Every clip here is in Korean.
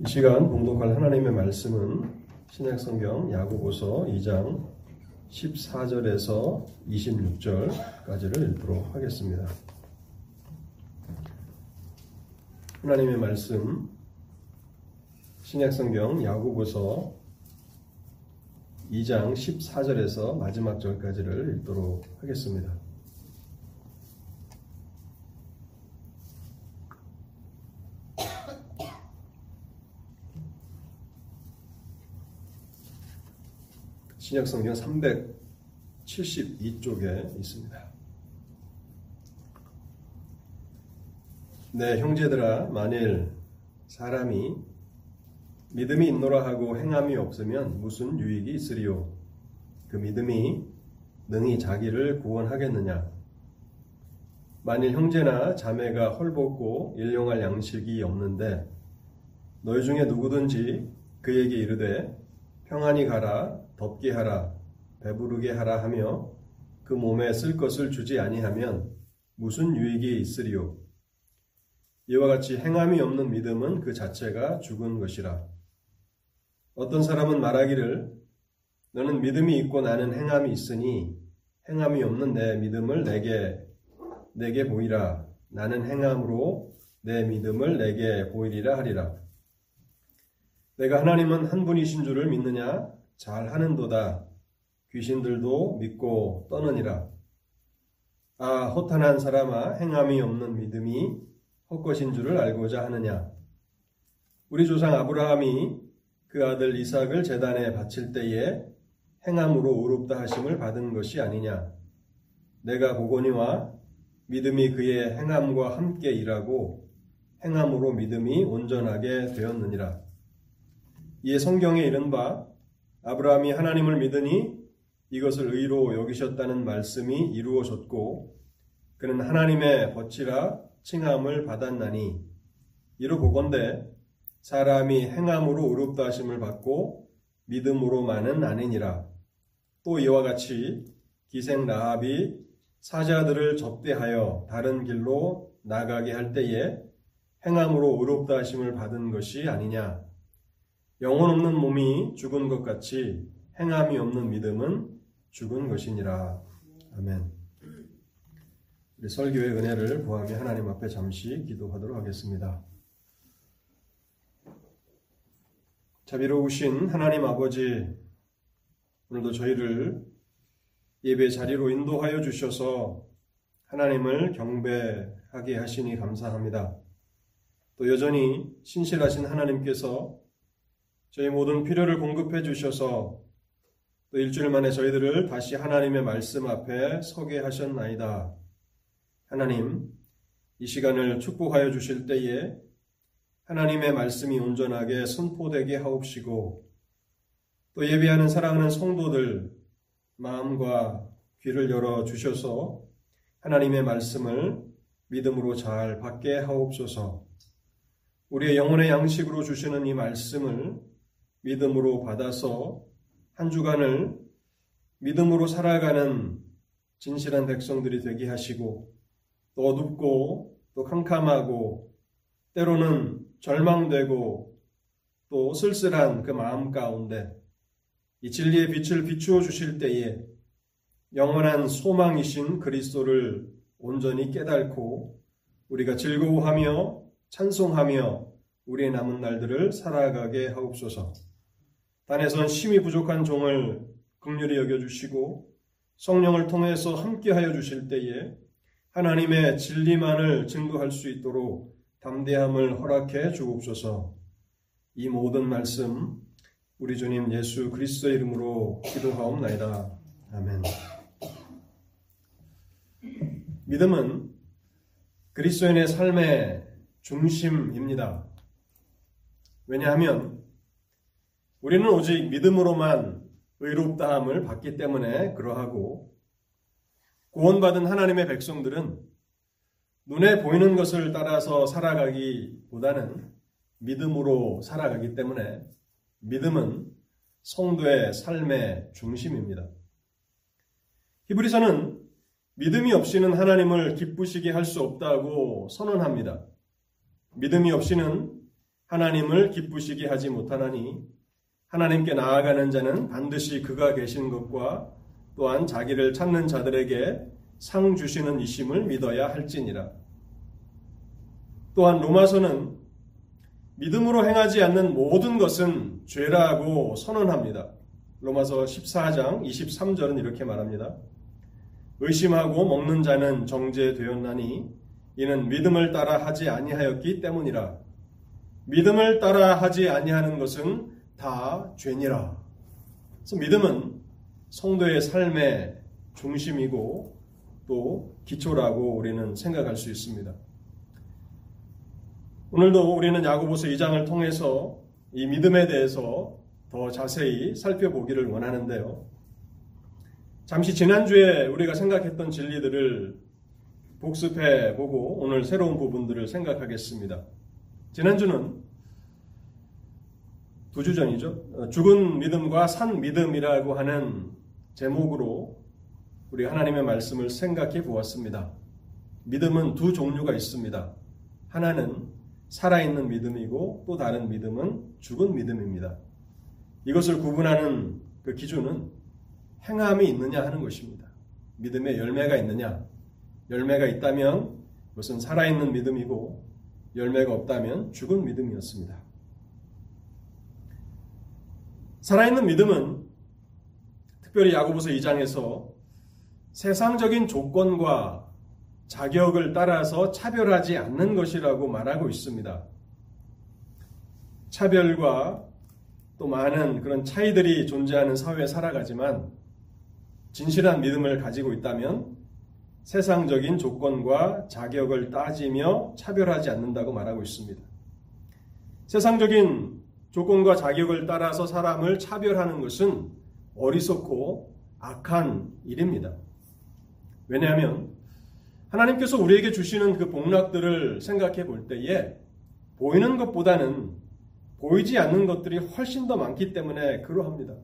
이 시간 봉독할 하나님의 말씀은 신약성경 야고보서 2장 14절에서 26절까지를 읽도록 하겠습니다. 하나님의 말씀 신약성경 야고보서 2장 14절에서 마지막 절까지를 읽도록 하겠습니다. 신약 성경 372쪽에 있습니다. 네, 형제들아, 만일 사람이 믿음이 있노라 하고 행함이 없으면 무슨 유익이 있으리요? 그 믿음이 능히 자기를 구원하겠느냐? 만일 형제나 자매가 헐벗고 일용할 양식이 없는데 너희 중에 누구든지 그에게 이르되 평안히 가라 덥게 하라 배부르게 하라 하며 그 몸에 쓸 것을 주지 아니하면 무슨 유익이 있으리요? 이와 같이 행함이 없는 믿음은 그 자체가 죽은 것이라. 어떤 사람은 말하기를 너는 믿음이 있고 나는 행함이 있으니 행함이 없는 내 믿음을 내게 내게 보이라. 나는 행함으로 내 믿음을 내게 보이리라 하리라. 내가 하나님은 한 분이신 줄을 믿느냐 잘 하는도다. 귀신들도 믿고 떠느니라. 아 허탄한 사람아 행함이 없는 믿음이 헛것인 줄을 알고자 하느냐? 우리 조상 아브라함이 그 아들 이삭을 제단에 바칠 때에 행함으로 의롭다 하심을 받은 것이 아니냐? 내가 보거니와 믿음이 그의 행함과 함께 일하고 행함으로 믿음이 온전하게 되었느니라. 이에 성경에 이른바 아브라함이 하나님을 믿으니 이것을 의로 여기셨다는 말씀이 이루어졌고 그는 하나님의 거치라 칭함을 받았나니 이로 보건대 사람이 행함으로 의롭다 하심을 받고 믿음으로만은 아니니라. 또 이와 같이 기생 라합이 사자들을 접대하여 다른 길로 나가게 할 때에 행함으로 의롭다 하심을 받은 것이 아니냐 영혼 없는 몸이 죽은 것 같이 행함이 없는 믿음은 죽은 것이니라. 아멘. 우리 설교의 은혜를 구하며 하나님 앞에 잠시 기도하도록 하겠습니다. 자비로우신 하나님 아버지, 오늘도 저희를 예배 자리로 인도하여 주셔서 하나님을 경배하게 하시니 감사합니다. 또 여전히 신실하신 하나님께서 저희 모든 필요를 공급해 주셔서 또 일주일 만에 저희들을 다시 하나님의 말씀 앞에 서게 하셨나이다. 하나님, 이 시간을 축복하여 주실 때에 하나님의 말씀이 온전하게 선포되게 하옵시고 또 예배하는 사랑하는 성도들 마음과 귀를 열어 주셔서 하나님의 말씀을 믿음으로 잘 받게 하옵소서. 우리의 영혼의 양식으로 주시는 이 말씀을 믿음으로 받아서 한 주간을 믿음으로 살아가는 진실한 백성들이 되게 하시고 또 어둡고 또 캄캄하고 때로는 절망되고 또 쓸쓸한 그 마음 가운데 이 진리의 빛을 비추어 주실 때에 영원한 소망이신 그리스도를 온전히 깨닫고 우리가 즐거워하며 찬송하며 우리의 남은 날들을 살아가게 하옵소서. 단에선 심히 부족한 종을 극률히 여겨주시고 성령을 통해서 함께하여 주실 때에 하나님의 진리만을 증거할 수 있도록 담대함을 허락해 주옵소서. 이 모든 말씀 우리 주님 예수 그리스도 이름으로 기도하옵나이다. 아멘. 믿음은 그리스도인의 삶의 중심입니다. 왜냐하면 우리는 오직 믿음으로만 의롭다함을 받기 때문에 그러하고 구원받은 하나님의 백성들은 눈에 보이는 것을 따라서 살아가기보다는 믿음으로 살아가기 때문에 믿음은 성도의 삶의 중심입니다. 히브리서는 믿음이 없이는 하나님을 기쁘시게 할 수 없다고 선언합니다. 믿음이 없이는 하나님을 기쁘시게 하지 못하나니 하나님께 나아가는 자는 반드시 그가 계신 것과 또한 자기를 찾는 자들에게 상 주시는 이심을 믿어야 할지니라. 또한 로마서는 믿음으로 행하지 않는 모든 것은 죄라고 선언합니다. 로마서 14장 23절은 이렇게 말합니다. 의심하고 먹는 자는 정죄되었나니 이는 믿음을 따라 하지 아니하였기 때문이라. 믿음을 따라 하지 아니하는 것은 다 죄니라. 그래서 믿음은 성도의 삶의 중심이고 또 기초라고 우리는 생각할 수 있습니다. 오늘도 우리는 야고보서 2장을 통해서 이 믿음에 대해서 더 자세히 살펴보기를 원하는데요. 잠시 지난주에 우리가 생각했던 진리들을 복습해 보고 오늘 새로운 부분들을 생각하겠습니다. 지난주는 두 주 전이죠. 죽은 믿음과 산 믿음이라고 하는 제목으로 우리 하나님의 말씀을 생각해 보았습니다. 믿음은 두 종류가 있습니다. 하나는 살아있는 믿음이고 또 다른 믿음은 죽은 믿음입니다. 이것을 구분하는 그 기준은 행함이 있느냐 하는 것입니다. 믿음의 열매가 있느냐. 열매가 있다면 그것은 살아있는 믿음이고 열매가 없다면 죽은 믿음이었습니다. 살아있는 믿음은 특별히 야고보서 2장에서 세상적인 조건과 자격을 따라서 차별하지 않는 것이라고 말하고 있습니다. 차별과 또 많은 그런 차이들이 존재하는 사회에 살아가지만 진실한 믿음을 가지고 있다면 세상적인 조건과 자격을 따지며 차별하지 않는다고 말하고 있습니다. 세상적인 조건과 자격을 따라서 사람을 차별하는 것은 어리석고 악한 일입니다. 왜냐하면 하나님께서 우리에게 주시는 그 복락들을 생각해 볼 때에 보이는 것보다는 보이지 않는 것들이 훨씬 더 많기 때문에 그러합니다.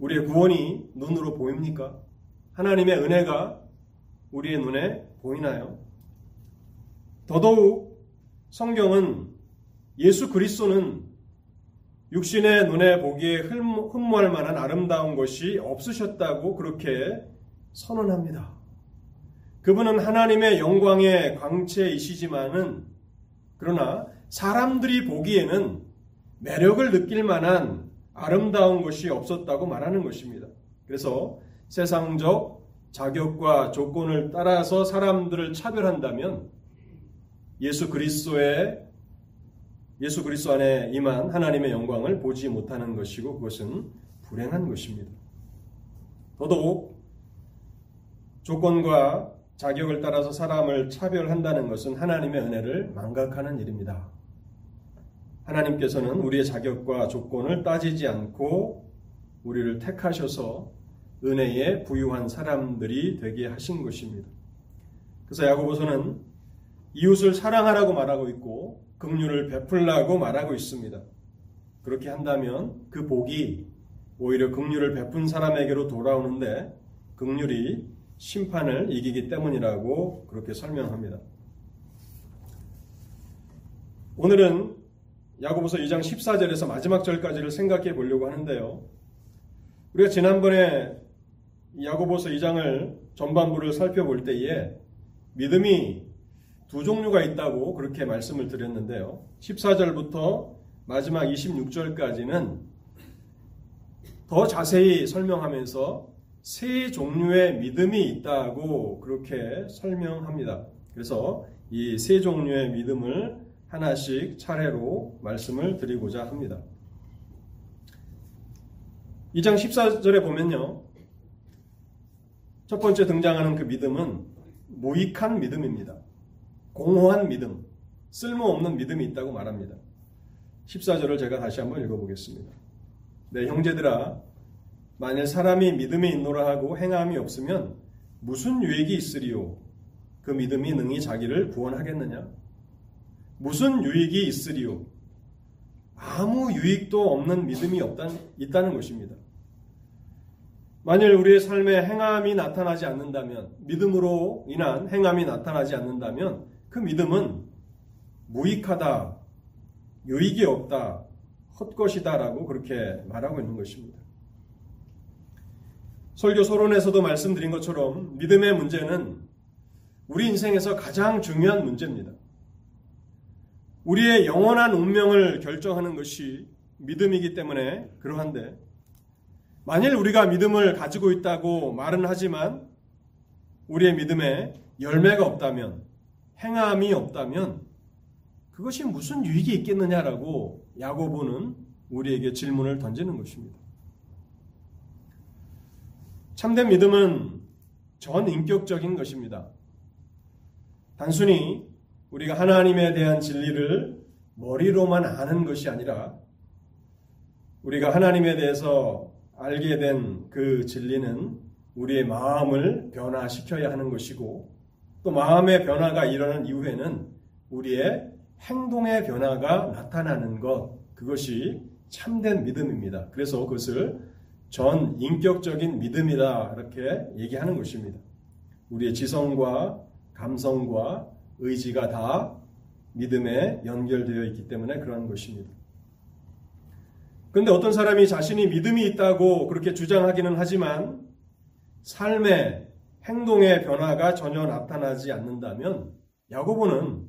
우리의 구원이 눈으로 보입니까? 하나님의 은혜가 우리의 눈에 보이나요? 더더욱 성경은 예수 그리스도는 육신의 눈에 보기에 흠모할 만한 아름다운 것이 없으셨다고 그렇게 선언합니다. 그분은 하나님의 영광의 광채이시지만은 그러나 사람들이 보기에는 매력을 느낄 만한 아름다운 것이 없었다고 말하는 것입니다. 그래서 세상적 자격과 조건을 따라서 사람들을 차별한다면 예수 그리스도의 예수 그리스도 안에 임한 하나님의 영광을 보지 못하는 것이고 그것은 불행한 것입니다. 더더욱 조건과 자격을 따라서 사람을 차별한다는 것은 하나님의 은혜를 망각하는 일입니다. 하나님께서는 우리의 자격과 조건을 따지지 않고 우리를 택하셔서 은혜에 부유한 사람들이 되게 하신 것입니다. 그래서 야고보서는 이웃을 사랑하라고 말하고 있고 긍휼을 베풀라고 말하고 있습니다. 그렇게 한다면 그 복이 오히려 긍휼을 베푼 사람에게로 돌아오는데 긍휼이 심판을 이기기 때문이라고 그렇게 설명합니다. 오늘은 야고보서 2장 14절에서 마지막 절까지를 생각해 보려고 하는데요. 우리가 지난번에 야고보서 2장을 전반부를 살펴볼 때에 믿음이 두 종류가 있다고 그렇게 말씀을 드렸는데요. 14절부터 마지막 26절까지는 더 자세히 설명하면서 세 종류의 믿음이 있다고 그렇게 설명합니다. 그래서 이 세 종류의 믿음을 하나씩 차례로 말씀을 드리고자 합니다. 2장 14절에 보면요. 첫 번째 등장하는 그 믿음은 무익한 믿음입니다. 공허한 믿음, 쓸모없는 믿음이 있다고 말합니다. 14절을 제가 다시 한번 읽어보겠습니다. 네, 형제들아, 만일 사람이 믿음이 있노라 하고 행함이 없으면 무슨 유익이 있으리요? 그 믿음이 능히 자기를 구원하겠느냐? 무슨 유익이 있으리요? 아무 유익도 없는 믿음이 없다, 있다는 것입니다. 만일 우리의 삶에 행함이 나타나지 않는다면, 믿음으로 인한 행함이 나타나지 않는다면, 그 믿음은 무익하다, 유익이 없다, 헛것이다라고 그렇게 말하고 있는 것입니다. 설교 소론에서도 말씀드린 것처럼 믿음의 문제는 우리 인생에서 가장 중요한 문제입니다. 우리의 영원한 운명을 결정하는 것이 믿음이기 때문에 그러한데 만일 우리가 믿음을 가지고 있다고 말은 하지만 우리의 믿음에 열매가 없다면 행함이 없다면 그것이 무슨 유익이 있겠느냐라고 야고보는 우리에게 질문을 던지는 것입니다. 참된 믿음은 전 인격적인 것입니다. 단순히 우리가 하나님에 대한 진리를 머리로만 아는 것이 아니라 우리가 하나님에 대해서 알게 된 그 진리는 우리의 마음을 변화시켜야 하는 것이고 또 마음의 변화가 일어난 이후에는 우리의 행동의 변화가 나타나는 것 그것이 참된 믿음입니다. 그래서 그것을 전 인격적인 믿음이다 이렇게 얘기하는 것입니다. 우리의 지성과 감성과 의지가 다 믿음에 연결되어 있기 때문에 그러한 것입니다. 그런데 어떤 사람이 자신이 믿음이 있다고 그렇게 주장하기는 하지만 삶의 행동의 변화가 전혀 나타나지 않는다면 야고보는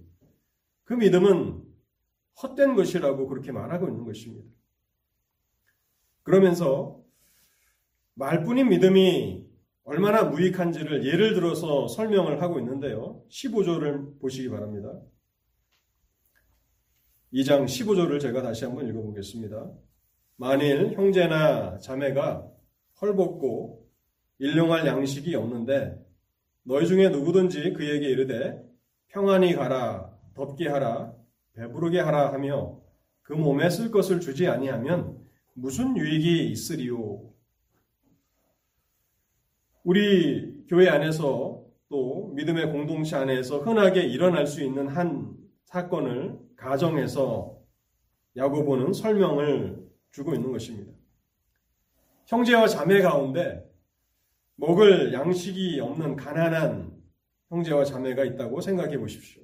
그 믿음은 헛된 것이라고 그렇게 말하고 있는 것입니다. 그러면서 말뿐인 믿음이 얼마나 무익한지를 예를 들어서 설명을 하고 있는데요. 15조를 보시기 바랍니다. 2장 15조를 제가 다시 한번 읽어보겠습니다. 만일 형제나 자매가 헐벗고 일용할 양식이 없는데 너희 중에 누구든지 그에게 이르되 평안히 가라 덥게 하라 배부르게 하라 하며 그 몸에 쓸 것을 주지 아니하면 무슨 유익이 있으리요 우리 교회 안에서 또 믿음의 공동체 안에서 흔하게 일어날 수 있는 한 사건을 가정에서 야고보는 설명을 주고 있는 것입니다. 형제와 자매 가운데 먹을 양식이 없는 가난한 형제와 자매가 있다고 생각해 보십시오.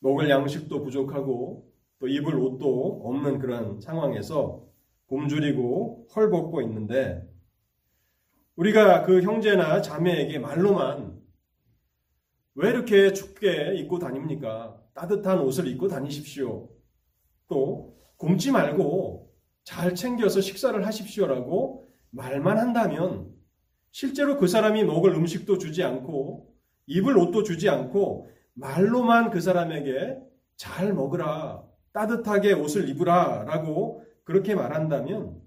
먹을 양식도 부족하고 또 입을 옷도 없는 그런 상황에서 굶주리고 헐벗고 있는데 우리가 그 형제나 자매에게 말로만 왜 이렇게 춥게 입고 다닙니까? 따뜻한 옷을 입고 다니십시오. 또 굶지 말고 잘 챙겨서 식사를 하십시오라고 말만 한다면 실제로 그 사람이 먹을 음식도 주지 않고 입을 옷도 주지 않고 말로만 그 사람에게 잘 먹으라, 따뜻하게 옷을 입으라 라고 그렇게 말한다면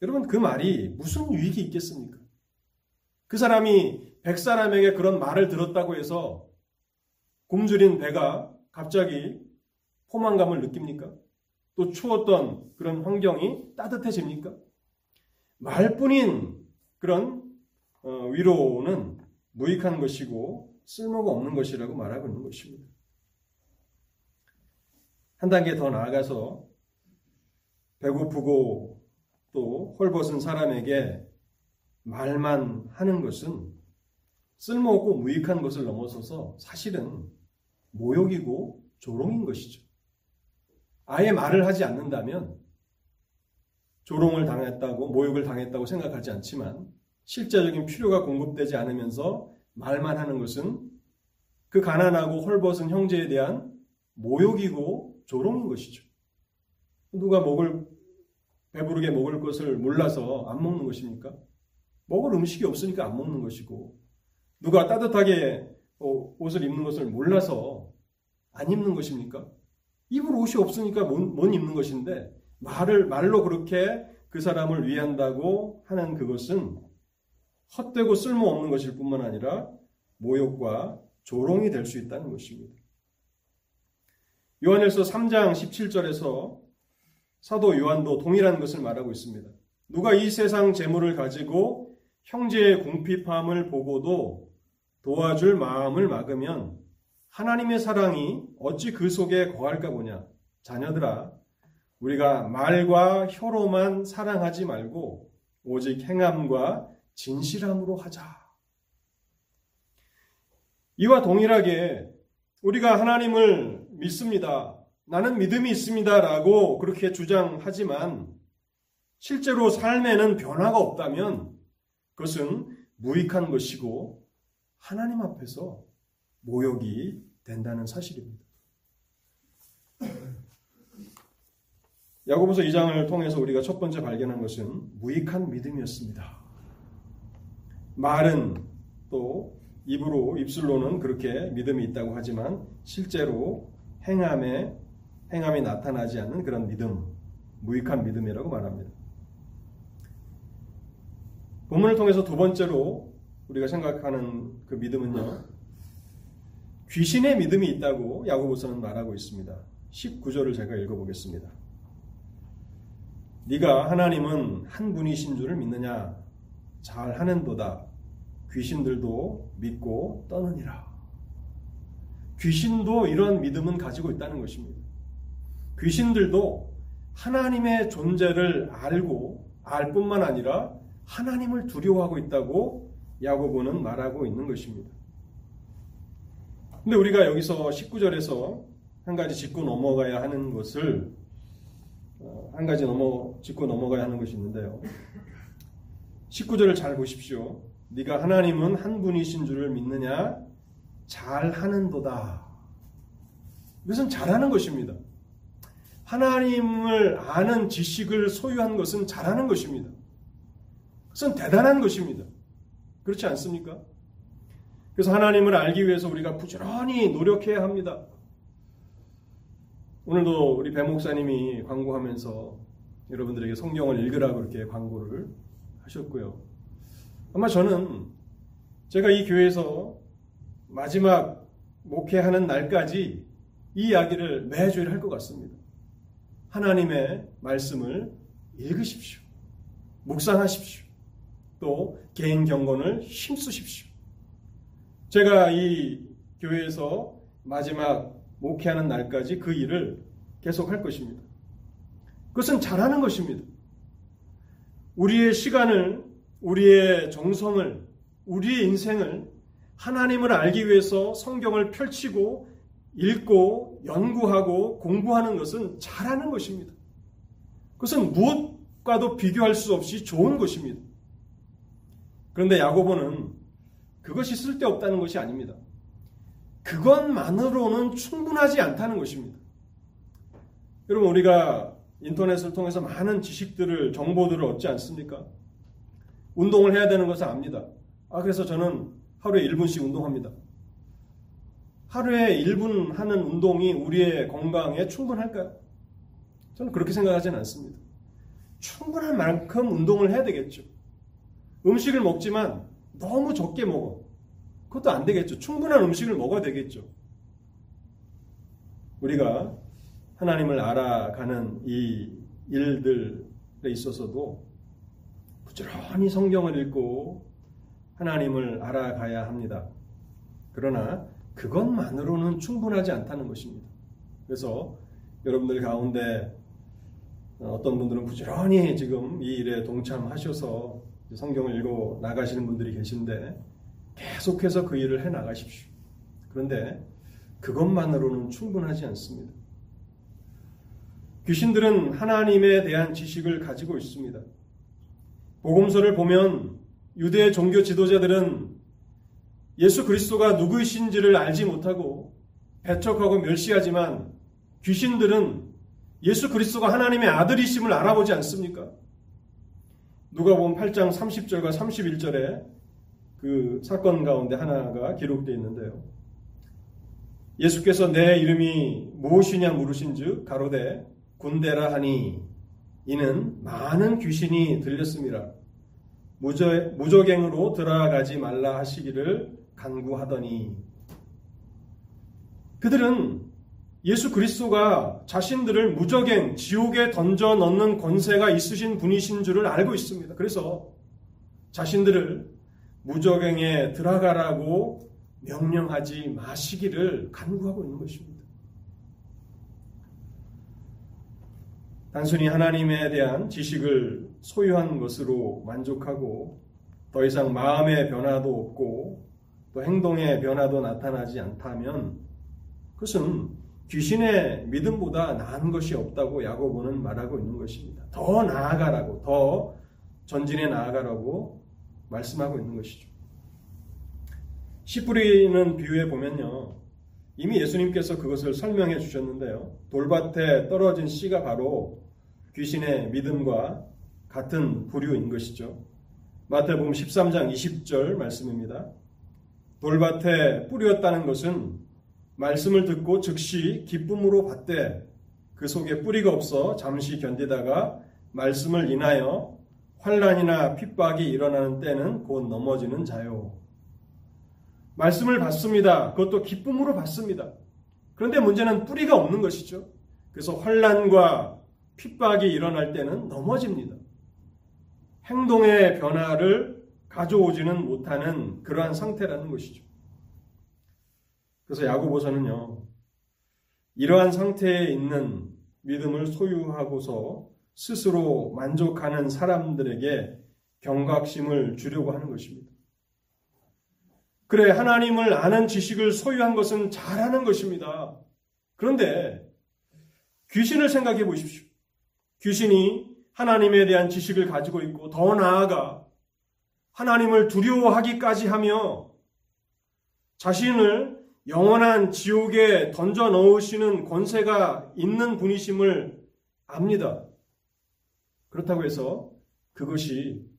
여러분 그 말이 무슨 유익이 있겠습니까? 그 사람이 백 사람에게 그런 말을 들었다고 해서 굶주린 배가 갑자기 포만감을 느낍니까? 또 추웠던 그런 환경이 따뜻해집니까? 말뿐인 그런 어, 위로는 무익한 것이고 쓸모가 없는 것이라고 말하고 있는 것입니다. 한 단계 더 나아가서 배고프고 또 헐벗은 사람에게 말만 하는 것은 쓸모없고 무익한 것을 넘어서서 사실은 모욕이고 조롱인 것이죠. 아예 말을 하지 않는다면 조롱을 당했다고 모욕을 당했다고 생각하지 않지만 실제적인 필요가 공급되지 않으면서 말만 하는 것은 그 가난하고 헐벗은 형제에 대한 모욕이고 조롱인 것이죠. 누가 먹을 배부르게 먹을 것을 몰라서 안 먹는 것입니까? 먹을 음식이 없으니까 안 먹는 것이고 누가 따뜻하게 어, 옷을 입는 것을 몰라서 안 입는 것입니까? 입을 옷이 없으니까 못, 못 입는 것인데 말을 말로 그렇게 그 사람을 위한다고 하는 그것은 헛되고 쓸모없는 것일 뿐만 아니라 모욕과 조롱이 될 수 있다는 것입니다. 요한일서 3장 17절에서 사도 요한도 동일한 것을 말하고 있습니다. 누가 이 세상 재물을 가지고 형제의 궁핍함을 보고도 도와줄 마음을 막으면 하나님의 사랑이 어찌 그 속에 거할까 보냐. 자녀들아, 우리가 말과 혀로만 사랑하지 말고 오직 행함과 진실함으로 하자. 이와 동일하게 우리가 하나님을 믿습니다. 나는 믿음이 있습니다 라고 그렇게 주장하지만 실제로 삶에는 변화가 없다면 그것은 무익한 것이고 하나님 앞에서 모욕이 된다는 사실입니다. 야고보서 2장을 통해서 우리가 첫 번째 발견한 것은 무익한 믿음이었습니다. 말은 또 입으로 입술로는 그렇게 믿음이 있다고 하지만 실제로 행함에 행함이 나타나지 않는 그런 믿음, 무익한 믿음이라고 말합니다. 본문을 통해서 두 번째로 우리가 생각하는 그 믿음은요. 귀신의 믿음이 있다고 야고보서는 말하고 있습니다. 19절을 제가 읽어보겠습니다. 네가 하나님은 한 분이신 줄을 믿느냐? 잘 하는도다. 귀신들도 믿고 떠느니라. 귀신도 이런 믿음은 가지고 있다는 것입니다. 귀신들도 하나님의 존재를 알고 알 뿐만 아니라 하나님을 두려워하고 있다고 야고보는 말하고 있는 것입니다. 근데 우리가 여기서 19절에서 한 가지 짚고 넘어가야 하는 것을 어, 한 가지 넘어 짚고 넘어가야 하는 것이 있는데요. 19절을 잘 보십시오. 네가 하나님은 한 분이신 줄을 믿느냐? 잘하는도다. 이것은 잘하는 것입니다. 하나님을 아는 지식을 소유한 것은 잘하는 것입니다. 그것은 대단한 것입니다. 그렇지 않습니까? 그래서 하나님을 알기 위해서 우리가 부지런히 노력해야 합니다. 오늘도 우리 배 목사님이 광고하면서 여러분들에게 성경을 읽으라고 이렇게 광고를 하셨고요. 아마 저는 제가 이 교회에서 마지막 목회하는 날까지 이 이야기를 매주일 할 것 같습니다. 하나님의 말씀을 읽으십시오. 묵상하십시오. 또 개인 경건을 힘쓰십시오. 제가 이 교회에서 마지막 목회하는 날까지 그 일을 계속 할 것입니다. 그것은 잘하는 것입니다. 우리의 시간을, 우리의 정성을, 우리의 인생을 하나님을 알기 위해서 성경을 펼치고 읽고 연구하고 공부하는 것은 잘하는 것입니다. 그것은 무엇과도 비교할 수 없이 좋은 것입니다. 그런데 야고보는 그것이 쓸데없다는 것이 아닙니다. 그것만으로는 충분하지 않다는 것입니다. 여러분 우리가 인터넷을 통해서 많은 지식들을 정보들을 얻지 않습니까? 운동을 해야 되는 것을 압니다. 아 그래서 저는 하루에 1분씩 운동합니다. 하루에 1분 하는 운동이 우리의 건강에 충분할까요? 저는 그렇게 생각하지는 않습니다. 충분한 만큼 운동을 해야 되겠죠. 음식을 먹지만 너무 적게 먹어. 그것도 안 되겠죠. 충분한 음식을 먹어야 되겠죠. 우리가 하나님을 알아가는 이 일들에 있어서도 부지런히 성경을 읽고 하나님을 알아가야 합니다. 그러나 그것만으로는 충분하지 않다는 것입니다. 그래서 여러분들 가운데 어떤 분들은 부지런히 지금 이 일에 동참하셔서 성경을 읽어 나가시는 분들이 계신데 계속해서 그 일을 해 나가십시오. 그런데 그것만으로는 충분하지 않습니다. 귀신들은 하나님에 대한 지식을 가지고 있습니다. 복음서를 보면 유대 종교 지도자들은 예수 그리스도가 누구이신지를 알지 못하고 배척하고 멸시하지만 귀신들은 예수 그리스도가 하나님의 아들이심을 알아보지 않습니까? 누가 보면 8장 30절과 31절에 그 사건 가운데 하나가 기록되어 있는데요. 예수께서 내 이름이 무엇이냐 물으신즉 가로되 군대라 하니 이는 많은 귀신이 들렸습니다. 무저, 무적행으로 들어가지 말라 하시기를 간구하더니 그들은 예수 그리스도가 자신들을 무적행, 지옥에 던져 넣는 권세가 있으신 분이신 줄을 알고 있습니다. 그래서 자신들을 무적행에 들어가라고 명령하지 마시기를 간구하고 있는 것입니다. 단순히 하나님에 대한 지식을 소유한 것으로 만족하고 더 이상 마음의 변화도 없고 또 행동의 변화도 나타나지 않다면 그것은 귀신의 믿음보다 나은 것이 없다고 야고보는 말하고 있는 것입니다. 더 나아가라고, 더 전진해 나아가라고 말씀하고 있는 것이죠. 씨 뿌리는 비유에 보면요. 이미 예수님께서 그것을 설명해 주셨는데요. 돌밭에 떨어진 씨가 바로 귀신의 믿음과 같은 부류인 것이죠. 마태복음 13장 20절 말씀입니다. 돌밭에 뿌렸다는 것은 말씀을 듣고 즉시 기쁨으로 받되 그 속에 뿌리가 없어 잠시 견디다가 말씀을 인하여 환란이나 핍박이 일어나는 때는 곧 넘어지는 자요. 말씀을 받습니다. 그것도 기쁨으로 받습니다. 그런데 문제는 뿌리가 없는 것이죠. 그래서 환란과 핍박이 일어날 때는 넘어집니다. 행동의 변화를 가져오지는 못하는 그러한 상태라는 것이죠. 그래서 야고보서는요. 이러한 상태에 있는 믿음을 소유하고서 스스로 만족하는 사람들에게 경각심을 주려고 하는 것입니다. 그래, 하나님을 아는 지식을 소유한 것은 잘하는 것입니다. 그런데 귀신을 생각해 보십시오. 귀신이 하나님에 대한 지식을 가지고 있고 더 나아가 하나님을 두려워하기까지 하며 자신을 영원한 지옥에 던져 넣으시는 권세가 있는 분이심을 압니다. 그렇다고 해서 그것이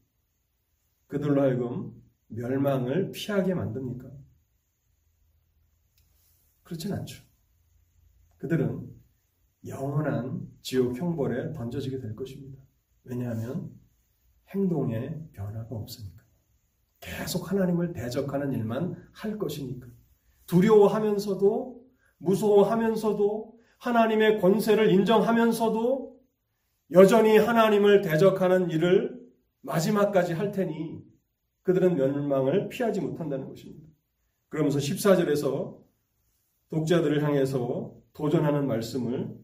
그들로 하여금 멸망을 피하게 만듭니까? 그렇진 않죠. 그들은 영원한 지옥 형벌에 던져지게 될 것입니다. 왜냐하면 행동에 변화가 없으니까. 계속 하나님을 대적하는 일만 할 것이니까. 두려워하면서도 무서워하면서도 하나님의 권세를 인정하면서도 여전히 하나님을 대적하는 일을 마지막까지 할 테니 그들은 멸망을 피하지 못한다는 것입니다. 그러면서 14절에서 독자들을 향해서 도전하는 말씀을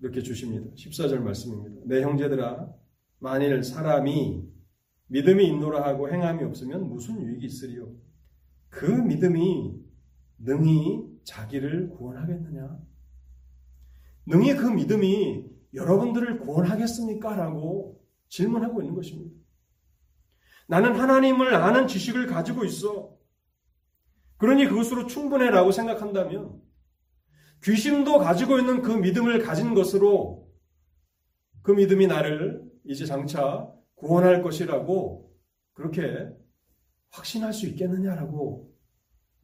이렇게 주십니다. 14절 말씀입니다. 내 형제들아 만일 사람이 믿음이 있노라 하고 행함이 없으면 무슨 유익이 있으리요? 그 믿음이 능히 자기를 구원하겠느냐? 능히 그 믿음이 여러분들을 구원하겠습니까? 라고 질문하고 있는 것입니다. 나는 하나님을 아는 지식을 가지고 있어. 그러니 그것으로 충분해 라고 생각한다면 귀신도 가지고 있는 그 믿음을 가진 것으로 그 믿음이 나를 이제 장차 구원할 것이라고 그렇게 확신할 수 있겠느냐라고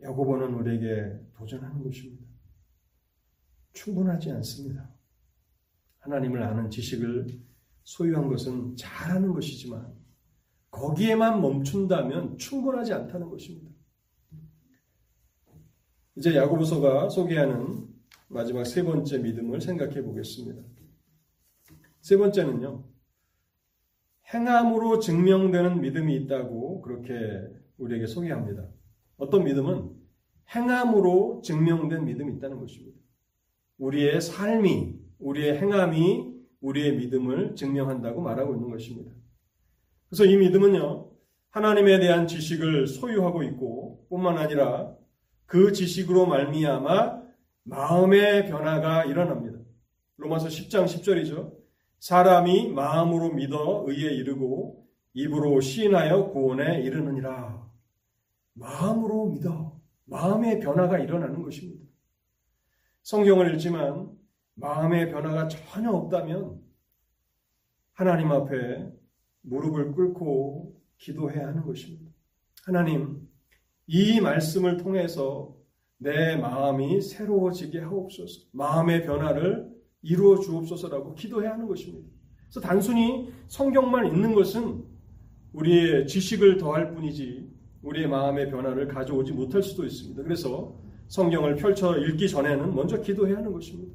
야고보는 우리에게 도전하는 것입니다. 충분하지 않습니다. 하나님을 아는 지식을 소유한 것은 잘하는 것이지만 거기에만 멈춘다면 충분하지 않다는 것입니다. 이제 야고보서가 소개하는 마지막 세 번째 믿음을 생각해 보겠습니다. 세 번째는요. 행함으로 증명되는 믿음이 있다고 그렇게 우리에게 소개합니다. 어떤 믿음은 행함으로 증명된 믿음이 있다는 것입니다. 우리의 삶이, 우리의 행함이 우리의 믿음을 증명한다고 말하고 있는 것입니다. 그래서 이 믿음은요, 하나님에 대한 지식을 소유하고 있고, 뿐만 아니라 그 지식으로 말미암아 마음의 변화가 일어납니다. 로마서 10장 10절이죠. 사람이 마음으로 믿어 의에 이르고 입으로 시인하여 구원에 이르느니라. 마음으로 믿어 마음의 변화가 일어나는 것입니다. 성경을 읽지만 마음의 변화가 전혀 없다면 하나님 앞에 무릎을 꿇고 기도해야 하는 것입니다. 하나님, 이 말씀을 통해서 내 마음이 새로워지게 하옵소서. 마음의 변화를 이루어 주옵소서라고 기도해야 하는 것입니다. 그래서 단순히 성경만 읽는 것은 우리의 지식을 더할 뿐이지 우리의 마음의 변화를 가져오지 못할 수도 있습니다. 그래서 성경을 펼쳐 읽기 전에는 먼저 기도해야 하는 것입니다.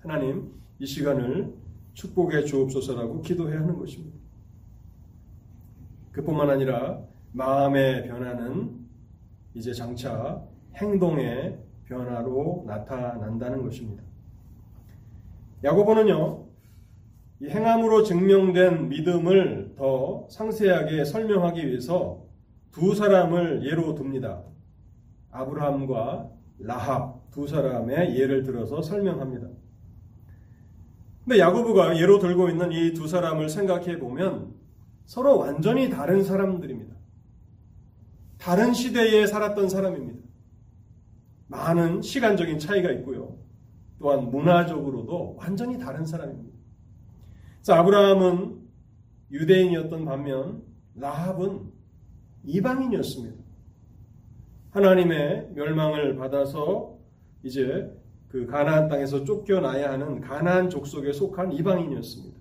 하나님, 이 시간을 축복해 주옵소서라고 기도해야 하는 것입니다. 그뿐만 아니라 마음의 변화는 이제 장차 행동의 변화로 나타난다는 것입니다. 야고보는요, 이 행함으로 증명된 믿음을 더 상세하게 설명하기 위해서 두 사람을 예로 듭니다. 아브라함과 라합 두 사람의 예를 들어서 설명합니다. 근데 야고보가 예로 들고 있는 이 두 사람을 생각해 보면 서로 완전히 다른 사람들입니다. 다른 시대에 살았던 사람입니다. 많은 시간적인 차이가 있고요. 또한 문화적으로도 완전히 다른 사람입니다. 그래서 아브라함은 유대인이었던 반면 라합은 이방인이었습니다. 하나님의 멸망을 받아서 이제 그 가나안 땅에서 쫓겨나야 하는 가나안 족속에 속한 이방인이었습니다.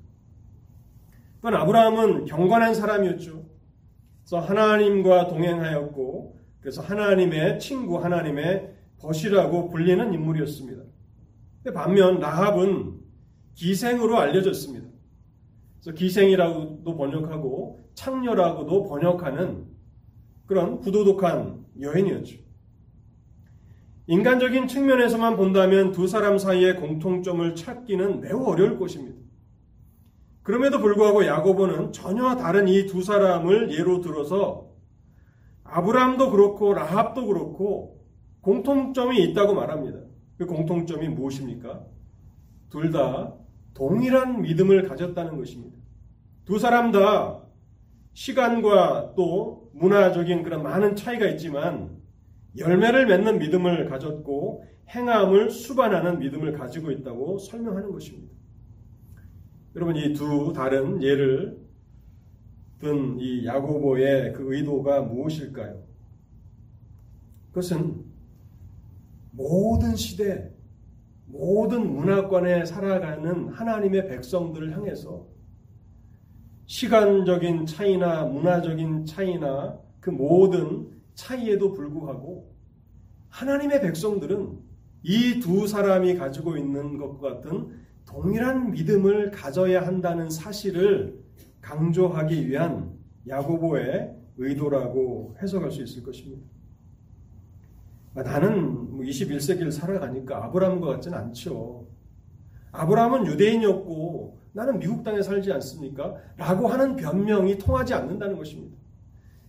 또한 아브라함은 경건한 사람이었죠. 그래서 하나님과 동행하였고 그래서 하나님의 친구, 하나님의 벗이라고 불리는 인물이었습니다. 반면 라합은 기생으로 알려졌습니다. 그래서 기생이라고도 번역하고 창녀라고도 번역하는 그런 부도덕한 여인이었죠. 인간적인 측면에서만 본다면 두 사람 사이의 공통점을 찾기는 매우 어려울 것입니다. 그럼에도 불구하고 야고보는 전혀 다른 이 두 사람을 예로 들어서 아브라함도 그렇고 라합도 그렇고 공통점이 있다고 말합니다. 그 공통점이 무엇입니까? 둘 다 동일한 믿음을 가졌다는 것입니다. 두 사람 다 시간과 또 문화적인 그런 많은 차이가 있지만 열매를 맺는 믿음을 가졌고 행함을 수반하는 믿음을 가지고 있다고 설명하는 것입니다. 여러분 이 두 다른 예를 든 이 야고보의 그 의도가 무엇일까요? 그것은 모든 시대, 모든 문화권에 살아가는 하나님의 백성들을 향해서 시간적인 차이나 문화적인 차이나 그 모든 차이에도 불구하고 하나님의 백성들은 이 두 사람이 가지고 있는 것과 같은 동일한 믿음을 가져야 한다는 사실을 강조하기 위한 야고보의 의도라고 해석할 수 있을 것입니다. 아, 나는 21세기를 뭐 살아가니까 아브라함과 같지는 않죠. 아브라함은 유대인이었고 나는 미국 땅에 살지 않습니까? 라고 하는 변명이 통하지 않는다는 것입니다.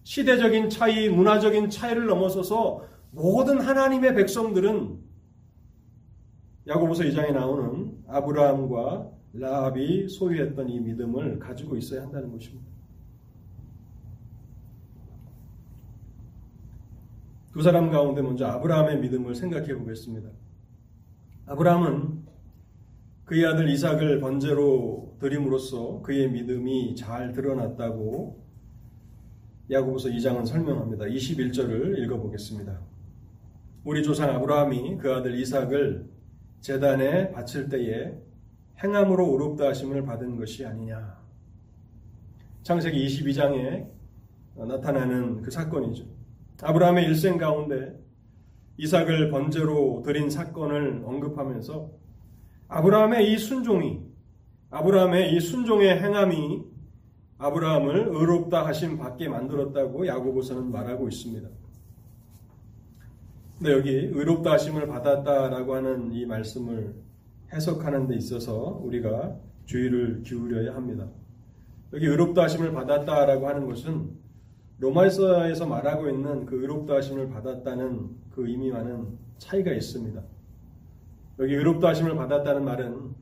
시대적인 차이, 문화적인 차이를 넘어서서 모든 하나님의 백성들은 야고보서 2장에 나오는 아브라함과 라합이 소유했던 이 믿음을 가지고 있어야 한다는 것입니다. 두 사람 가운데 먼저 아브라함의 믿음을 생각해 보겠습니다. 아브라함은 그의 아들 이삭을 번제로 드림으로써 그의 믿음이 잘 드러났다고 야고보서 2장은 설명합니다. 21절을 읽어보겠습니다. 우리 조상 아브라함이 그 아들 이삭을 재단에 바칠 때에 행함으로 의롭다 하심을 받은 것이 아니냐. 창세기 22장에 나타나는 그 사건이죠. 아브라함의 일생 가운데 이삭을 번제로 드린 사건을 언급하면서 아브라함의 이 순종이 아브라함의 이 순종의 행함이 아브라함을 의롭다 하심 받게 만들었다고 야고보서는 말하고 있습니다. 근데 여기 의롭다 하심을 받았다라고 하는 이 말씀을 해석하는 데 있어서 우리가 주의를 기울여야 합니다. 여기 의롭다 하심을 받았다라고 하는 것은 로마서에서 말하고 있는 그 의롭다 하심을 받았다는 그 의미와는 차이가 있습니다. 여기 의롭다 하심을 받았다는 말은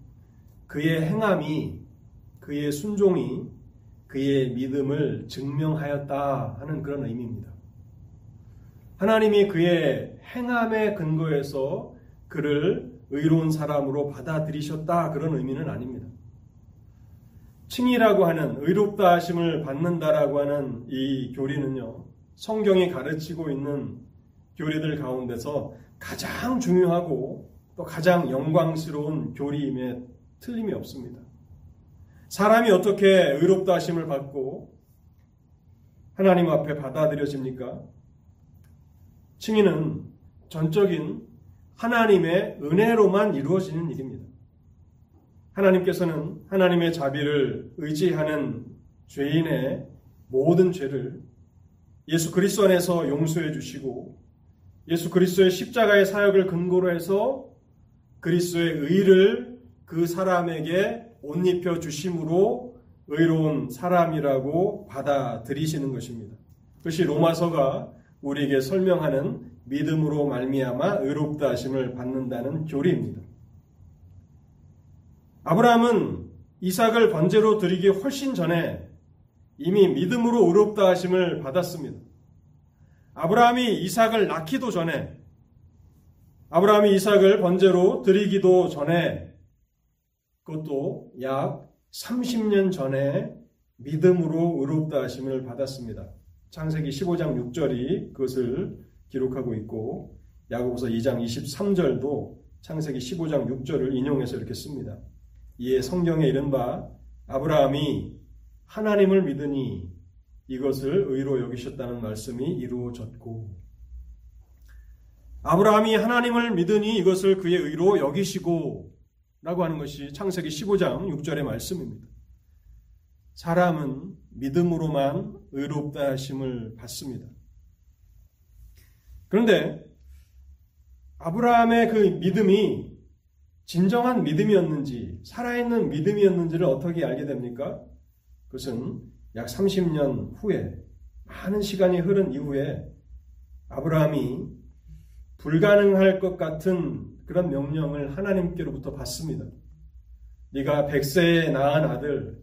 그의 행함이 그의 순종이 그의 믿음을 증명하였다 하는 그런 의미입니다. 하나님이 그의 행함에 근거해서 그를 의로운 사람으로 받아들이셨다 그런 의미는 아닙니다. 칭이라고 하는 의롭다 하심을 받는다라고 하는 이 교리는요. 성경이 가르치고 있는 교리들 가운데서 가장 중요하고 또 가장 영광스러운 교리임에 틀림이 없습니다. 사람이 어떻게 의롭다 하심을 받고 하나님 앞에 받아들여집니까? 칭의는 전적인 하나님의 은혜로만 이루어지는 일입니다. 하나님께서는 하나님의 자비를 의지하는 죄인의 모든 죄를 예수 그리스도 안에서 용서해 주시고 예수 그리스도의 십자가의 사역을 근거로 해서 그리스도의 의를 그 사람에게 옷 입혀 주심으로 의로운 사람이라고 받아들이시는 것입니다. 그것이 로마서가 우리에게 설명하는 믿음으로 말미암아 의롭다 하심을 받는다는 교리입니다. 아브라함은 이삭을 번제로 드리기 훨씬 전에 이미 믿음으로 의롭다 하심을 받았습니다. 아브라함이 이삭을 낳기도 전에 아브라함이 이삭을 번제로 드리기도 전에 그것도 약 30년 전에 믿음으로 의롭다 하심을 받았습니다. 창세기 15장 6절이 그것을 기록하고 있고 야고보서 2장 23절도 창세기 15장 6절을 인용해서 이렇게 씁니다. 이에 성경에 이른바 아브라함이 하나님을 믿으니 이것을 의로 여기셨다는 말씀이 이루어졌고 아브라함이 하나님을 믿으니 이것을 그의 의로 여기시고 라고 하는 것이 창세기 15장 6절의 말씀입니다. 사람은 믿음으로만 의롭다 하심을 받습니다. 그런데 아브라함의 그 믿음이 진정한 믿음이었는지 살아있는 믿음이었는지를 어떻게 알게 됩니까? 그것은 약 30년 후에 많은 시간이 흐른 이후에 아브라함이 불가능할 것 같은 그런 명령을 하나님께로부터 받습니다. 네가 백세에 낳은 아들,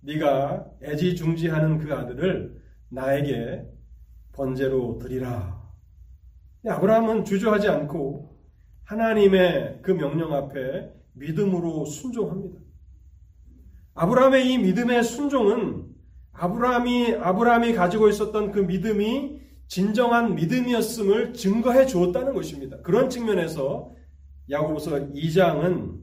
네가 애지중지하는 그 아들을 나에게 번제로 드리라. 아브라함은 주저하지 않고 하나님의 그 명령 앞에 믿음으로 순종합니다. 아브라함의 이 믿음의 순종은 아브라함이 아브라함이 가지고 있었던 그 믿음이 진정한 믿음이었음을 증거해 주었다는 것입니다. 그런 측면에서 야고보서 2장은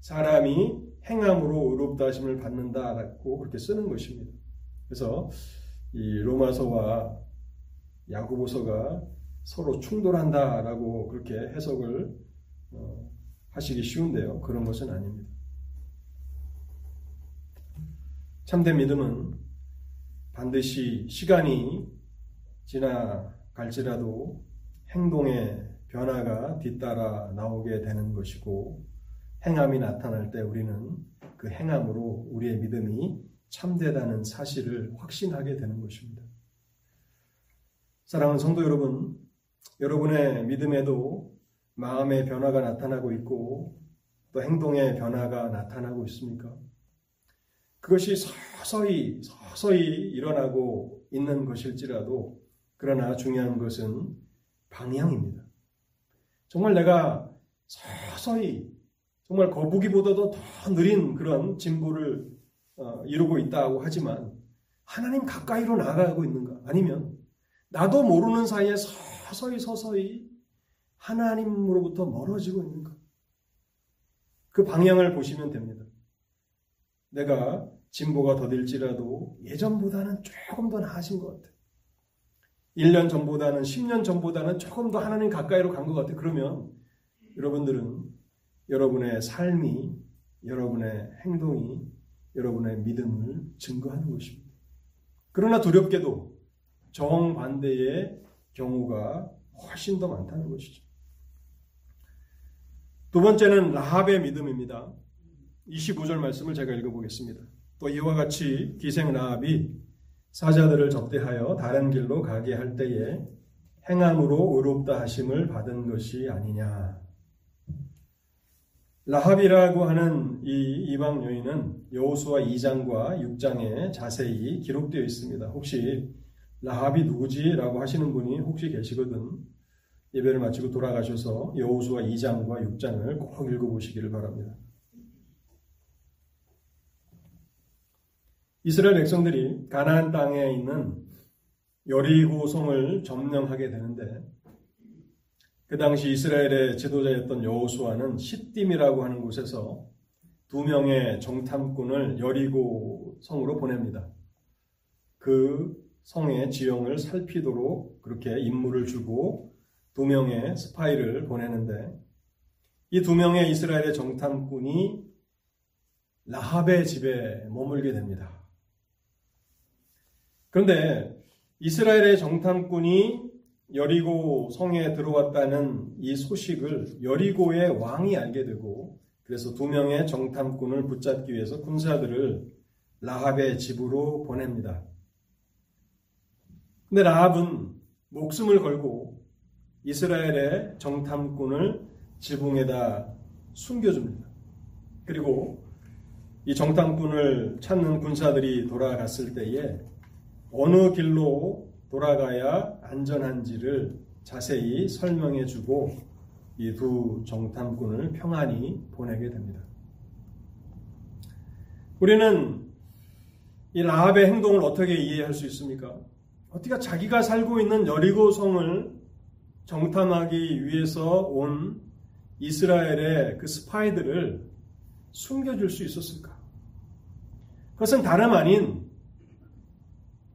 사람이 행함으로 의롭다 하심을 받는다라고 그렇게 쓰는 것입니다. 그래서 이 로마서와 야고보서가 서로 충돌한다라고 그렇게 해석을 어, 하시기 쉬운데요. 그런 것은 아닙니다. 참된 믿음은 반드시 시간이 지나갈지라도 행동의 변화가 뒤따라 나오게 되는 것이고 행함이 나타날 때 우리는 그 행함으로 우리의 믿음이 참되다는 사실을 확신하게 되는 것입니다. 사랑하는 성도 여러분, 여러분의 믿음에도 마음의 변화가 나타나고 있고 또 행동의 변화가 나타나고 있습니까? 그것이 서서히 서서히 일어나고 있는 것일지라도 그러나 중요한 것은 방향입니다. 정말 내가 서서히 정말 거북이보다도 더 느린 그런 진보를 어, 이루고 있다고 하지만 하나님 가까이로 나아가고 있는가? 아니면 나도 모르는 사이에 서서히 서서히 하나님으로부터 멀어지고 있는가? 그 방향을 보시면 됩니다. 내가 진보가 더딜지라도 예전보다는 조금 더 나아진 것 같아요. 1년 전보다는 10년 전보다는 조금 더 하나님 가까이로 간 것 같아요. 그러면 여러분들은 여러분의 삶이, 여러분의 행동이, 여러분의 믿음을 증거하는 것입니다. 그러나 두렵게도 정반대의 경우가 훨씬 더 많다는 것이죠. 두 번째는 라합의 믿음입니다. 25절 말씀을 제가 읽어보겠습니다. 또 이와 같이 기생 라합이 사자들을 접대하여 다른 길로 가게 할 때에 행함으로 의롭다 하심을 받은 것이 아니냐. 라합이라고 하는 이 이방 여인은 여호수아 2장과 6장에 자세히 기록되어 있습니다. 혹시 라합이 누구지라고 하시는 분이 혹시 계시거든 예배를 마치고 돌아가셔서 여호수아 2장과 6장을 꼭 읽어보시기를 바랍니다. 이스라엘 백성들이 가나안 땅에 있는 여리고 성을 점령하게 되는데 그 당시 이스라엘의 지도자였던 여호수아는 시딤이라고 하는 곳에서 두 명의 정탐꾼을 여리고 성으로 보냅니다. 그 성의 지형을 살피도록 그렇게 임무를 주고 두 명의 스파이를 보내는데 이 두 명의 이스라엘의 정탐꾼이 라합의 집에 머물게 됩니다. 그런데 이스라엘의 정탐꾼이 여리고 성에 들어왔다는 이 소식을 여리고의 왕이 알게 되고 그래서 두 명의 정탐꾼을 붙잡기 위해서 군사들을 라합의 집으로 보냅니다. 근데 라합은 목숨을 걸고 이스라엘의 정탐꾼을 지붕에다 숨겨줍니다. 그리고 이 정탐꾼을 찾는 군사들이 돌아갔을 때에 어느 길로 돌아가야 안전한지를 자세히 설명해 주고 이 두 정탐꾼을 평안히 보내게 됩니다. 우리는 이 라합의 행동을 어떻게 이해할 수 있습니까? 어떻게 자기가 살고 있는 여리고 성을 정탐하기 위해서 온 이스라엘의 그 스파이들을 숨겨줄 수 있었을까? 그것은 다름 아닌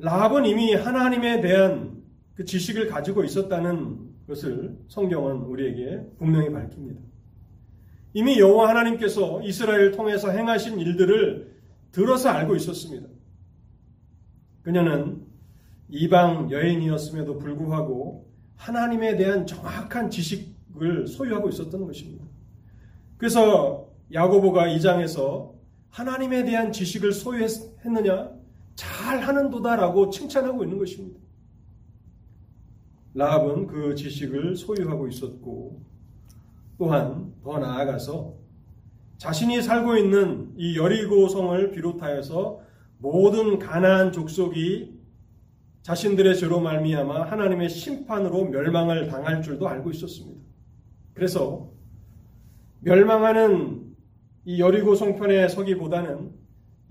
라합은 이미 하나님에 대한 그 지식을 가지고 있었다는 것을 성경은 우리에게 분명히 밝힙니다. 이미 여호와 하나님께서 이스라엘을 통해서 행하신 일들을 들어서 알고 있었습니다. 그녀는 이방 여인이었음에도 불구하고 하나님에 대한 정확한 지식을 소유하고 있었던 것입니다. 그래서 야고보가 이 장에서 하나님에 대한 지식을 소유했느냐? 잘 하는 도다라고 칭찬하고 있는 것입니다. 라합은 그 지식을 소유하고 있었고 또한 더 나아가서 자신이 살고 있는 이 여리고 성을 비롯하여서 모든 가나안 족속이 자신들의 죄로 말미암아 하나님의 심판으로 멸망을 당할 줄도 알고 있었습니다. 그래서 멸망하는 이 여리고 성편에 서기보다는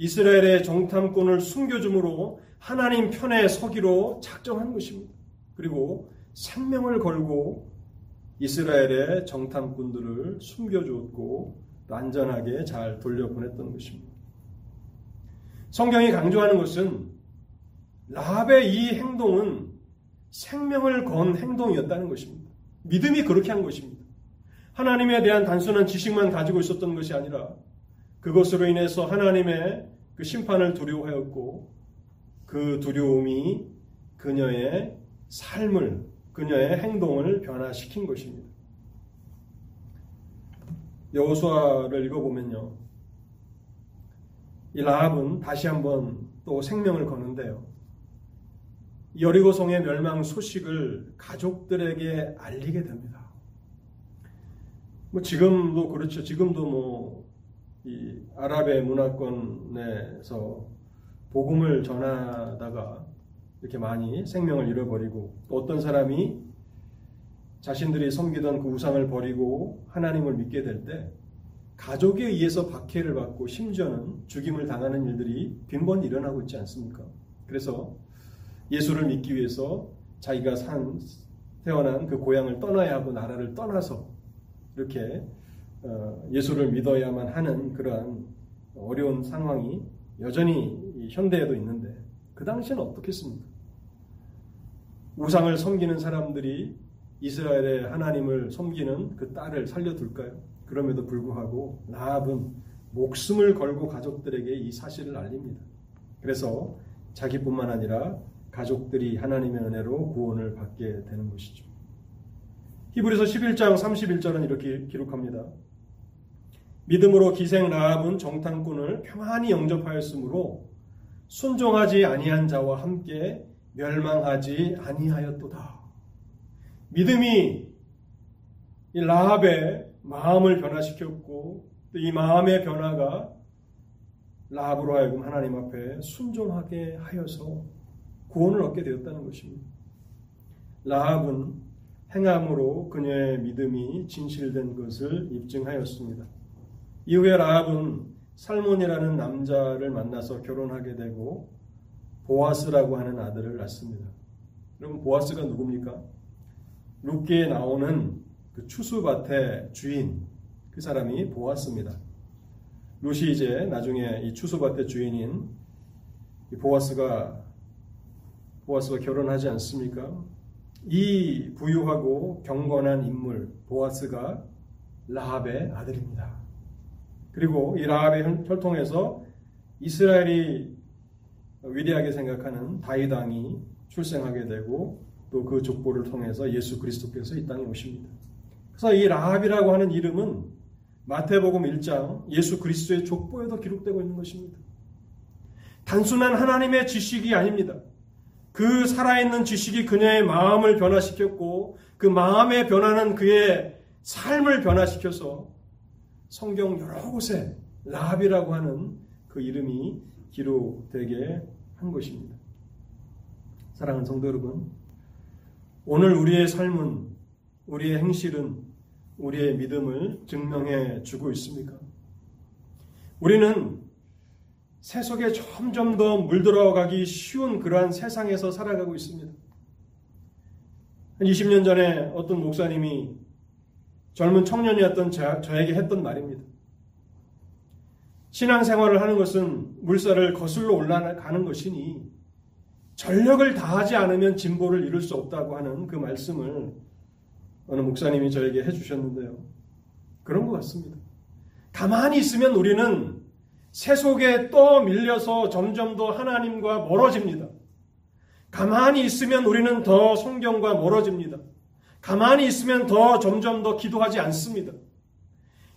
이스라엘의 정탐꾼을 숨겨줌으로 하나님 편에 서기로 작정한 것입니다. 그리고 생명을 걸고 이스라엘의 정탐꾼들을 숨겨주었고 안전하게 잘 돌려보냈던 것입니다. 성경이 강조하는 것은 라합의 이 행동은 생명을 건 행동이었다는 것입니다. 믿음이 그렇게 한 것입니다. 하나님에 대한 단순한 지식만 가지고 있었던 것이 아니라 그것으로 인해서 하나님의 그 심판을 두려워하였고 그 두려움이 그녀의 삶을 그녀의 행동을 변화시킨 것입니다. 여호수아를 읽어보면요. 이 라합은 다시 한번 또 생명을 거는데요. 여리고성의 멸망 소식을 가족들에게 알리게 됩니다. 뭐 지금도 그렇죠. 지금도 뭐 이 아랍의 문화권에서 복음을 전하다가 이렇게 많이 생명을 잃어버리고 또 어떤 사람이 자신들이 섬기던 그 우상을 버리고 하나님을 믿게 될 때 가족에 의해서 박해를 받고 심지어는 죽임을 당하는 일들이 빈번히 일어나고 있지 않습니까? 그래서 예수를 믿기 위해서 자기가 산 태어난 그 고향을 떠나야 하고 나라를 떠나서 이렇게 어, 예수를 믿어야만 하는 그러한 어려운 상황이 여전히 현대에도 있는데 그 당시에는 어떻겠습니까? 우상을 섬기는 사람들이 이스라엘의 하나님을 섬기는 그 딸을 살려둘까요? 그럼에도 불구하고 라합은 목숨을 걸고 가족들에게 이 사실을 알립니다. 그래서 자기뿐만 아니라 가족들이 하나님의 은혜로 구원을 받게 되는 것이죠. 히브리서 11장 31절은 이렇게 기록합니다. 믿음으로 기생 라합은 정탐꾼을 평안히 영접하였으므로 순종하지 아니한 자와 함께 멸망하지 아니하였도다. 믿음이 이 라합의 마음을 변화시켰고 또이 마음의 변화가 라합으로 하여금 하나님 앞에 순종하게 하여서 구원을 얻게 되었다는 것입니다. 라합은 행함으로 그녀의 믿음이 진실된 것을 입증하였습니다. 이후에 라합은 살몬이라는 남자를 만나서 결혼하게 되고 보아스라고 하는 아들을 낳습니다. 그럼 보아스가 누굽니까? 룻기에 나오는 그 추수밭의 주인 그 사람이 보아스입니다. 룻이 이제 나중에 이 추수밭의 주인인 보아스가 보아스가 결혼하지 않습니까? 이 부유하고 경건한 인물 보아스가 라합의 아들입니다. 그리고 이 라합의 혈통에서 이스라엘이 위대하게 생각하는 다윗 왕이 출생하게 되고 또 그 족보를 통해서 예수 그리스도께서 이 땅에 오십니다. 그래서 이 라합이라고 하는 이름은 마태복음 1장 예수 그리스도의 족보에도 기록되고 있는 것입니다. 단순한 하나님의 지식이 아닙니다. 그 살아있는 지식이 그녀의 마음을 변화시켰고 그 마음에 변하는 그의 삶을 변화시켜서 성경 여러 곳에 라합이라고 하는 그 이름이 기록되게 한 것입니다. 사랑하는 성도 여러분, 오늘 우리의 삶은 우리의 행실은 우리의 믿음을 증명해 주고 있습니까? 우리는 세속에 점점 더 물들어가기 쉬운 그러한 세상에서 살아가고 있습니다. 한 20년 전에 어떤 목사님이 젊은 청년이었던 저, 저에게 했던 말입니다. 신앙생활을 하는 것은 물살을 거슬러 올라가는 것이니 전력을 다하지 않으면 진보를 이룰 수 없다고 하는 그 말씀을 어느 목사님이 저에게 해주셨는데요. 그런 것 같습니다. 가만히 있으면 우리는 세속에 또 밀려서 점점 더 하나님과 멀어집니다. 가만히 있으면 우리는 더 성경과 멀어집니다. 가만히 있으면 더 점점 더 기도하지 않습니다.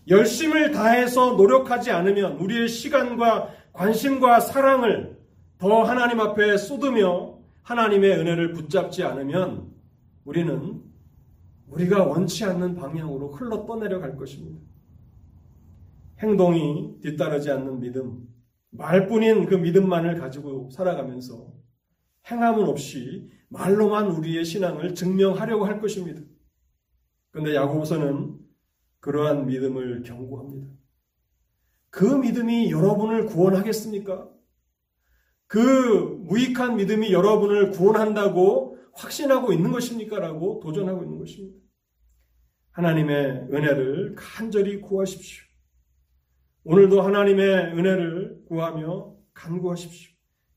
열심을 다해서 노력하지 않으면 우리의 시간과 관심과 사랑을 더 하나님 앞에 쏟으며 하나님의 은혜를 붙잡지 않으면 우리는 우리가 원치 않는 방향으로 흘러 떠내려 갈 것입니다. 행동이 뒤따르지 않는 믿음, 말뿐인 그 믿음만을 가지고 살아가면서 행함은 없이 말로만 우리의 신앙을 증명하려고 할 것입니다. 그런데 야고보서는 그러한 믿음을 경고합니다. 그 믿음이 여러분을 구원하겠습니까? 그 무익한 믿음이 여러분을 구원한다고 확신하고 있는 것입니까? 라고 도전하고 있는 것입니다. 하나님의 은혜를 간절히 구하십시오. 오늘도 하나님의 은혜를 구하며 간구하십시오.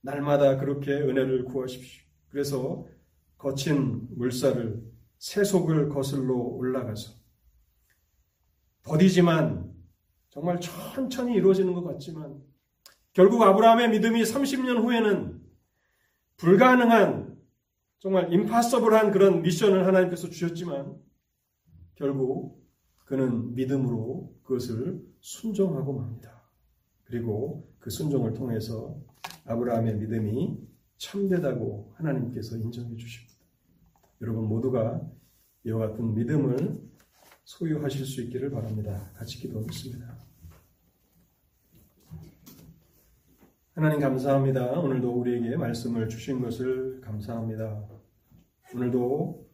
날마다 그렇게 은혜를 구하십시오. 그래서 거친 물살을 세속을 거슬러 올라가서 더디지만 정말 천천히 이루어지는 것 같지만 결국 아브라함의 믿음이 30년 후에는 불가능한 정말 임파서블한 그런 미션을 하나님께서 주셨지만 결국 그는 믿음으로 그것을 순종하고 맙니다. 그리고 그 순종을 통해서 아브라함의 믿음이 참되다고 하나님께서 인정해 주십니다. 여러분 모두가 이와 같은 믿음을 소유하실 수 있기를 바랍니다. 같이 기도하겠습니다. 하나님 감사합니다. 오늘도 우리에게 말씀을 주신 것을 감사합니다. 오늘도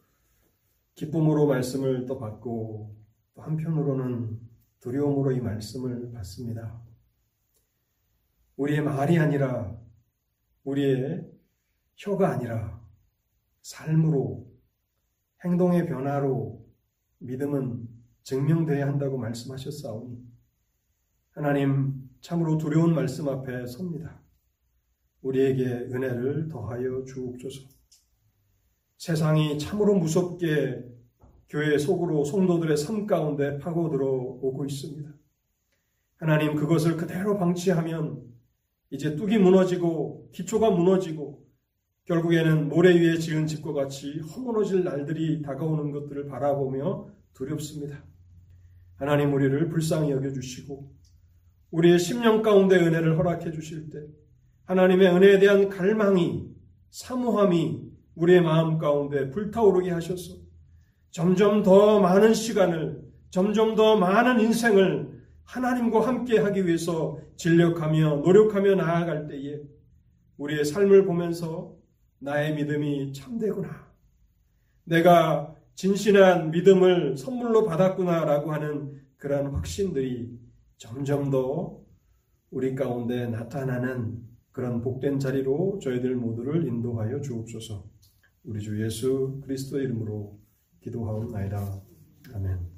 기쁨으로 말씀을 또 받고 또 한편으로는 두려움으로 이 말씀을 받습니다. 우리의 말이 아니라 우리의 혀가 아니라 삶으로 행동의 변화로 믿음은 증명되어야 한다고 말씀하셨사오니 하나님 참으로 두려운 말씀 앞에 섭니다. 우리에게 은혜를 더하여 주옵소서. 세상이 참으로 무섭게 교회 속으로 성도들의 삶 가운데 파고들어 오고 있습니다. 하나님 그것을 그대로 방치하면 이제 뚝이 무너지고 기초가 무너지고 결국에는 모래 위에 지은 집과 같이 허무너질 날들이 다가오는 것들을 바라보며 두렵습니다. 하나님 우리를 불쌍히 여겨주시고 우리의 심령 가운데 은혜를 허락해 주실 때 하나님의 은혜에 대한 갈망이 사모함이 우리의 마음 가운데 불타오르게 하셔서 점점 더 많은 시간을 점점 더 많은 인생을 하나님과 함께 하기 위해서 진력하며 노력하며 나아갈 때에 우리의 삶을 보면서 나의 믿음이 참되구나. 내가 진실한 믿음을 선물로 받았구나라고 하는 그러한 확신들이 점점 더 우리 가운데 나타나는 그런 복된 자리로 저희들 모두를 인도하여 주옵소서. 우리 주 예수 그리스도 이름으로 기도하옵나이다. 아멘.